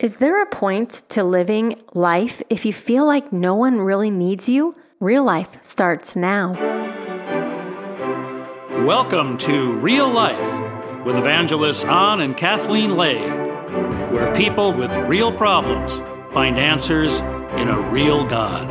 Is there a point to living life if you feel like no one really needs you? Real life starts now. Welcome to Real Life with evangelists Don and Kathleen Lay, where people with real problems find answers in a real God.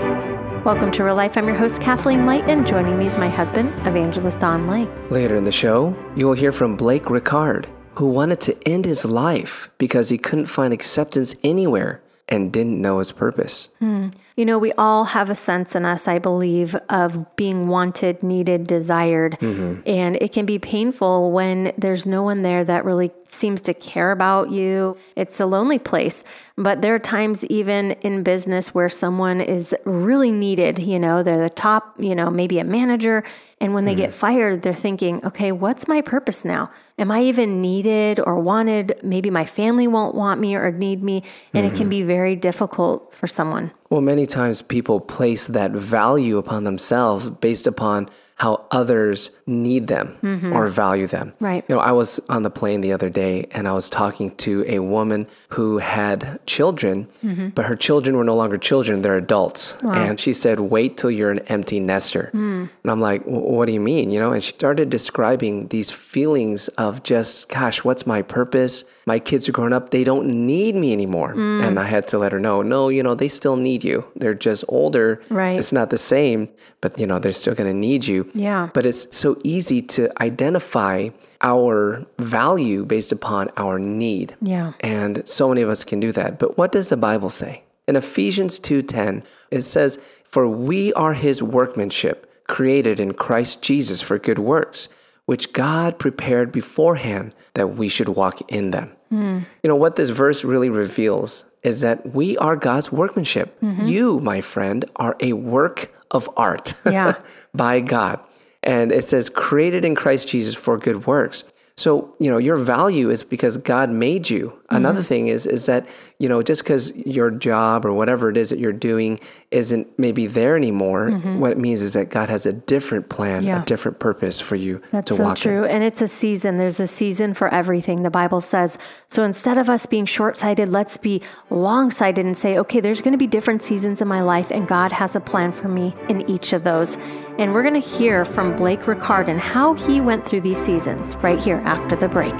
Welcome to Real Life. I'm your host, Kathleen Lay, and joining me is my husband, Evangelist Don Lay. Later in the show, you will hear from Blake Riccard who wanted to end his life because he couldn't find acceptance anywhere and didn't know his purpose. Hmm. You know, we all have a sense in us, I believe, of being wanted, needed, desired. Mm-hmm. And it can be painful when there's no one there that really seems to care about you. It's a lonely place. But there are times, even in business, where someone is really needed. You know, they're the top, you know, maybe a manager. And when they mm-hmm. get fired, they're thinking, okay, what's my purpose now? Am I even needed or wanted? Maybe my family won't want me or need me. And mm-hmm. it can mm-hmm. be very difficult for someone. Well, many times people place that value upon themselves based upon how others need them mm-hmm. or value them. Right. You know, I was on the plane the other day and I was talking to a woman who had children, mm-hmm. but her children were no longer children, they're adults. Wow. And she said, "Wait till you're an empty nester." Mm. And I'm like, "What do you mean?" You know, and she started describing these feelings of just, gosh, what's my purpose? my kids are growing up, they don't need me anymore. Mm. And I had to let her know, no, you know, they still need you. They're just older. Right. It's not the same, but you know, they're still going to need you. Yeah. But it's so easy to identify our value based upon our need. Yeah. And so many of us can do that. But what does the Bible say? In Ephesians 2:10, it says, "For we are his workmanship, created in Christ Jesus for good works, which God prepared beforehand that we should walk in them." Mm. You know, what this verse really reveals is that we are God's workmanship. Mm-hmm. You, my friend, are a work of art yeah. by God. And it says, created in Christ Jesus for good works. So, you know, your value is because God made you. Mm-hmm. Another thing is is that, you know, just because your job or whatever it is that you're doing isn't maybe there anymore, mm-hmm. what it means is that God has a different plan, yeah. a different purpose for you That's to so walk true. In. And it's a season. There's a season for everything, the Bible says. So instead of us being short sighted, let's be long sighted and say, okay, there's going to be different seasons in my life, and God has a plan for me in each of those. And we're going to hear from Blake Riccard and how he went through these seasons right here after the break.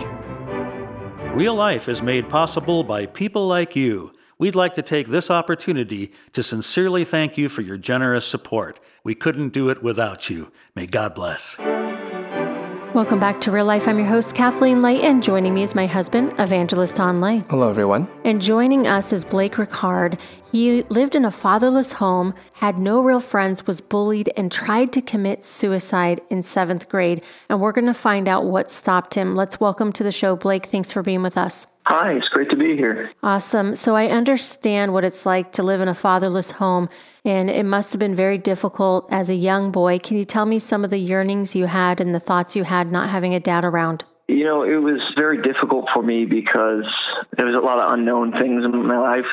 Real life is made possible by people like you. We'd like to take this opportunity to sincerely thank you for your generous support. We couldn't do it without you. May God bless. Welcome back to Real Life. I'm your host, Kathleen Lay, and joining me is my husband, Evangelist Don Lay. Hello, everyone. And joining us is Blake Riccard. He lived in a fatherless home, had no real friends, was bullied, and tried to commit suicide in seventh grade. And we're going to find out what stopped him. Let's welcome to the show, Blake. Thanks for being with us. Hi, it's great to be here. Awesome. So I understand what it's like to live in a fatherless home, and it must have been very difficult as a young boy. Can you tell me some of the yearnings you had and the thoughts you had not having a dad around? You know, it was very difficult for me because there was a lot of unknown things in my life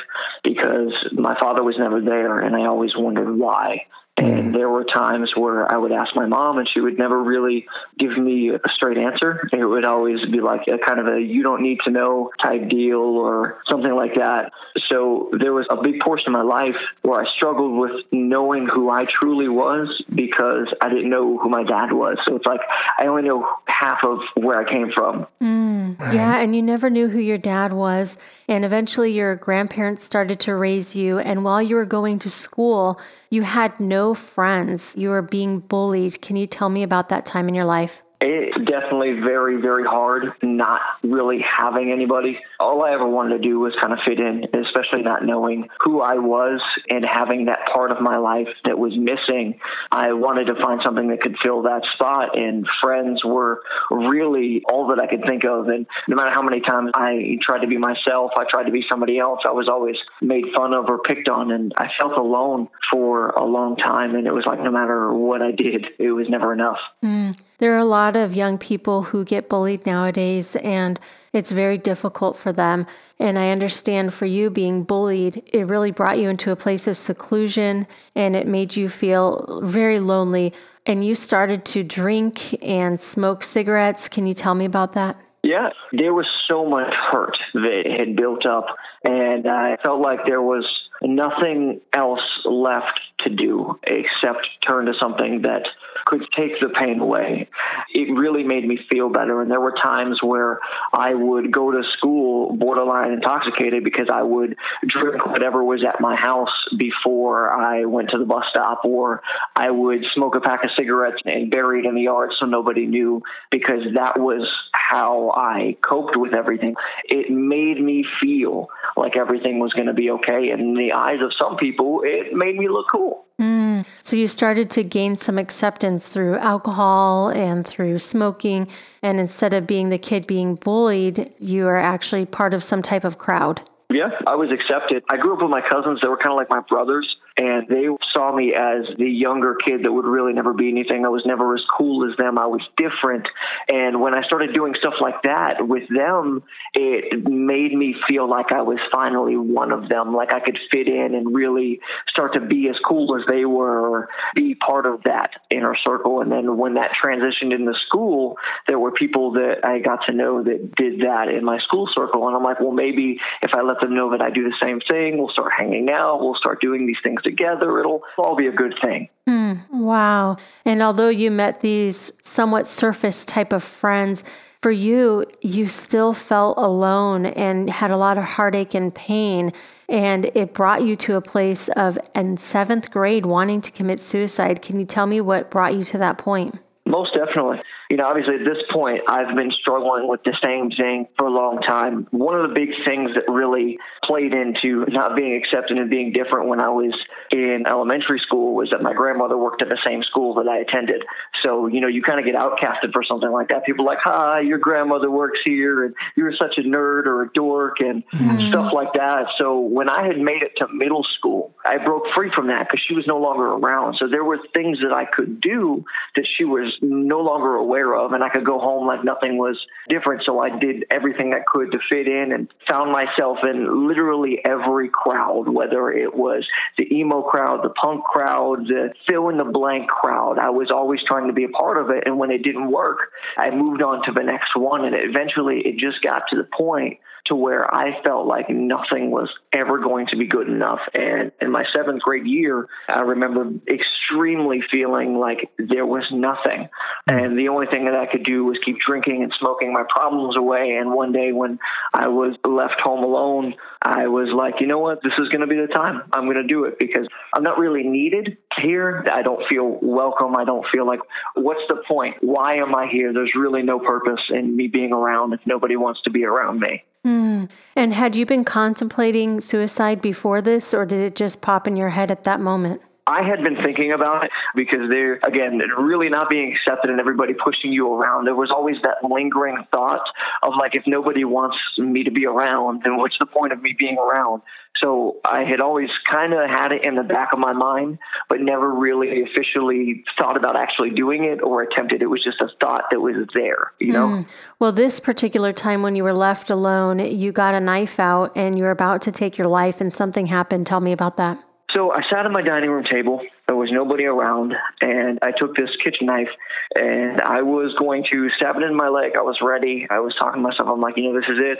because my father was never there, and I always wondered why. And there were times where I would ask my mom, and she would never really give me a straight answer. It would always be like a kind of a you don't need to know type deal or something like that. So there was a big portion of my life where I struggled with knowing who I truly was because I didn't know who my dad was. So it's like I only know half of where I came from. Mm, Mm-hmm. yeah, and you never knew who your dad was. And eventually your grandparents started to raise you. And while you were going to school, you had no friends. You were being bullied. Can you tell me about that time in your life? It's definitely very, very hard not really having anybody. All I ever wanted to do was kind of fit in, especially not knowing who I was and having that part of my life that was missing. I wanted to find something that could fill that spot, and friends were really all that I could think of. And no matter how many times I tried to be myself, I tried to be somebody else, I was always made fun of or picked on, and I felt alone for a long time. And it was like no matter what I did, it was never enough. Mm. There are a lot of young people who get bullied nowadays, and it's very difficult for them. And I understand for you being bullied, it really brought you into a place of seclusion and it made you feel very lonely. And you started to drink and smoke cigarettes. Can you tell me about that? Yeah, there was so much hurt that had built up, and I felt like there was nothing else left to do except turn to something that could take the pain away. It really made me feel better. And there were times where I would go to school borderline intoxicated because I would drink whatever was at my house before I went to the bus stop, or I would smoke a pack of cigarettes and bury it in the yard so nobody knew because that was how I coped with everything. It made me feel like everything was going to be okay. And in the eyes of some people, it made me look cool. Mm. So you started to gain some acceptance through alcohol and through smoking. And instead of being the kid being bullied, you are actually part of some type of crowd. Yeah, I was accepted. I grew up with my cousins that were kind of like my brothers and they saw me as the younger kid that would really never be anything. I was never as cool as them. I was different. And when I started doing stuff like that with them, it made me feel like I was finally one of them, like I could fit in and really start to be as cool as they were, be part of that inner circle. And then when that transitioned into school, there were people that I got to know that did that in my school circle. And I'm like, well, maybe if I let them know that I do the same thing, we'll start hanging out, we'll start doing these things together, it'll all be a good thing. Mm, wow. And although you met these somewhat surface type of friends, for you, you still felt alone and had a lot of heartache and pain. And it brought you to a place of, in seventh grade, wanting to commit suicide. Can you tell me what brought you to that point? Most definitely you know, obviously at this point, I've been struggling with the same thing for a long time. One of the big things that really played into not being accepted and being different when I was in elementary school was that my grandmother worked at the same school that I attended. So, you know, you kind of get outcasted for something like that. People are like, hi, your grandmother works here and you're such a nerd or a dork and mm-hmm. stuff like that. So when I had made it to middle school, I broke free from that because she was no longer around. So there were things that I could do that she was no longer aware aware of, and I could go home like nothing was different. So I did everything I could to fit in and found myself in literally every crowd, whether it was the emo crowd, the punk crowd, the fill in the blank crowd. I was always trying to be a part of it. And when it didn't work, I moved on to the next one. And eventually it just got to the point to where I felt like nothing was ever going to be good enough. And in my seventh grade year, I remember extremely feeling like there was nothing. And the only thing that I could do was keep drinking and smoking my problems away. And one day when I was left home alone, I was like, you know what? This is going to be the time. I'm going to do it because I'm not really needed here. I don't feel welcome. I don't feel like, what's the point? Why am I here? There's really no purpose in me being around if nobody wants to be around me. Mm. And had you been contemplating suicide before this, or did it just pop in your head at that moment? I had been thinking about it because they're, again, really not being accepted and everybody pushing you around. There was always that lingering thought of like, if nobody wants me to be around, then what's the point of me being around? So I had always kind of had it in the back of my mind, but never really officially thought about actually doing it or attempted. It was just a thought that was there, you know? Mm. Well, this particular time when you were left alone, you got a knife out and you were about to take your life and something happened. Tell me about that. So I sat at my dining room table. There was nobody around, and I took this kitchen knife and I was going to stab it in my leg. I was ready. I was talking to myself. I'm like, you know, this is it.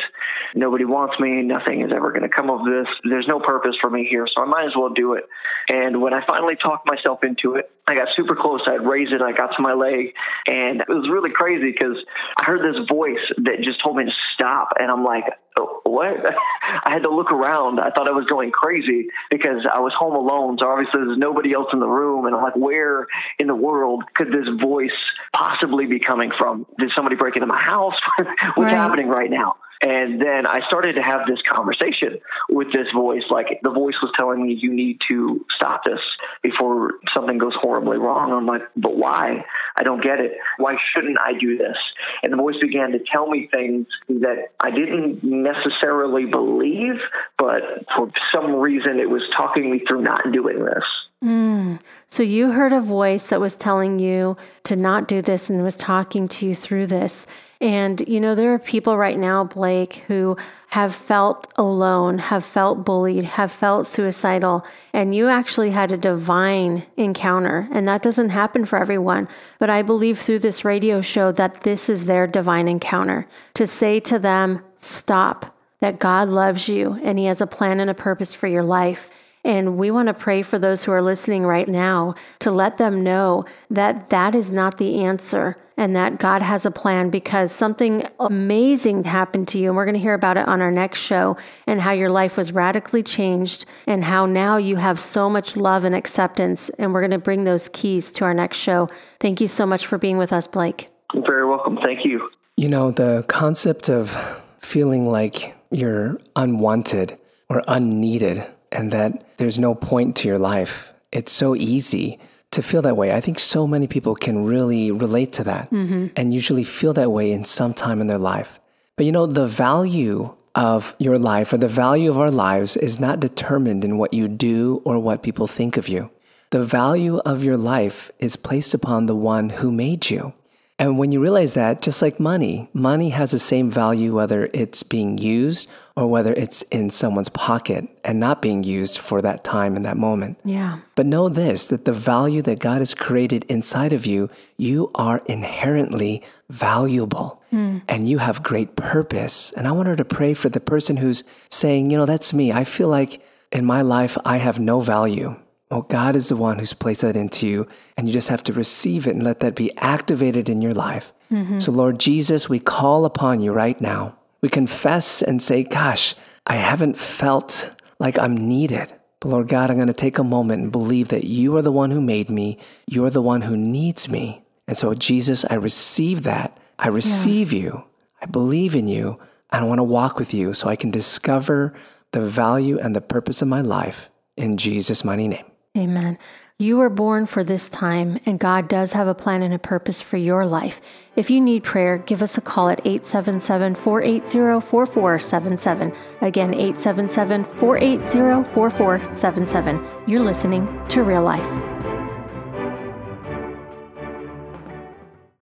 Nobody wants me. Nothing is ever going to come of this. There's no purpose for me here, so I might as well do it. And when I finally talked myself into it, I got super close. I'd raise it. I got to my leg, and it was really crazy because I heard this voice that just told me to stop, and I'm like, what? I had to look around. I thought I was going crazy because I was home alone. So obviously there's nobody else in the room. And I'm like, where in the world could this voice possibly be coming from? Did somebody break into my house? What's right. happening right now? And then I started to have this conversation with this voice. Like the voice was telling me, you need to stop this before something goes horribly wrong. I'm like, but why? I don't get it. Why shouldn't I do this? And the voice began to tell me things that I didn't necessarily believe, but for some reason it was talking me through not doing this. Mm. So you heard a voice that was telling you to not do this and was talking to you through this. And, you know, there are people right now, Blake, who have felt alone, have felt bullied, have felt suicidal, and you actually had a divine encounter. And that doesn't happen for everyone. But I believe through this radio show that this is their divine encounter to say to them, stop, that God loves you and He has a plan and a purpose for your life. And we want to pray for those who are listening right now to let them know that that is not the answer and that God has a plan because something amazing happened to you. And we're going to hear about it on our next show and how your life was radically changed and how now you have so much love and acceptance. And we're going to bring those keys to our next show. Thank you so much for being with us, Blake. You're very welcome. Thank you. You know, the concept of feeling like you're unwanted or unneeded and that there's no point to your life. It's so easy to feel that way. I think so many people can really relate to that mm-hmm. and usually feel that way in some time in their life. But you know, the value of your life or the value of our lives is not determined in what you do or what people think of you. The value of your life is placed upon the one who made you. And when you realize that, just like money, money has the same value whether it's being used or whether it's in someone's pocket and not being used for that time and that moment. Yeah. But know this that the value that God has created inside of you, you are inherently valuable mm. and you have great purpose. And I want her to pray for the person who's saying, you know, that's me. I feel like in my life, I have no value. Well, God is the one who's placed that into you, and you just have to receive it and let that be activated in your life. Mm-hmm. So, Lord Jesus, we call upon you right now. We confess and say, Gosh, I haven't felt like I'm needed. But Lord God, I'm going to take a moment and believe that you are the one who made me. You're the one who needs me. And so, Jesus, I receive that. I receive yeah. you. I believe in you. I want to walk with you so I can discover the value and the purpose of my life in Jesus' mighty name. Amen. You were born for this time, and God does have a plan and a purpose for your life. If you need prayer, give us a call at 877 480 4477. Again, 877 480 4477. You're listening to Real Life.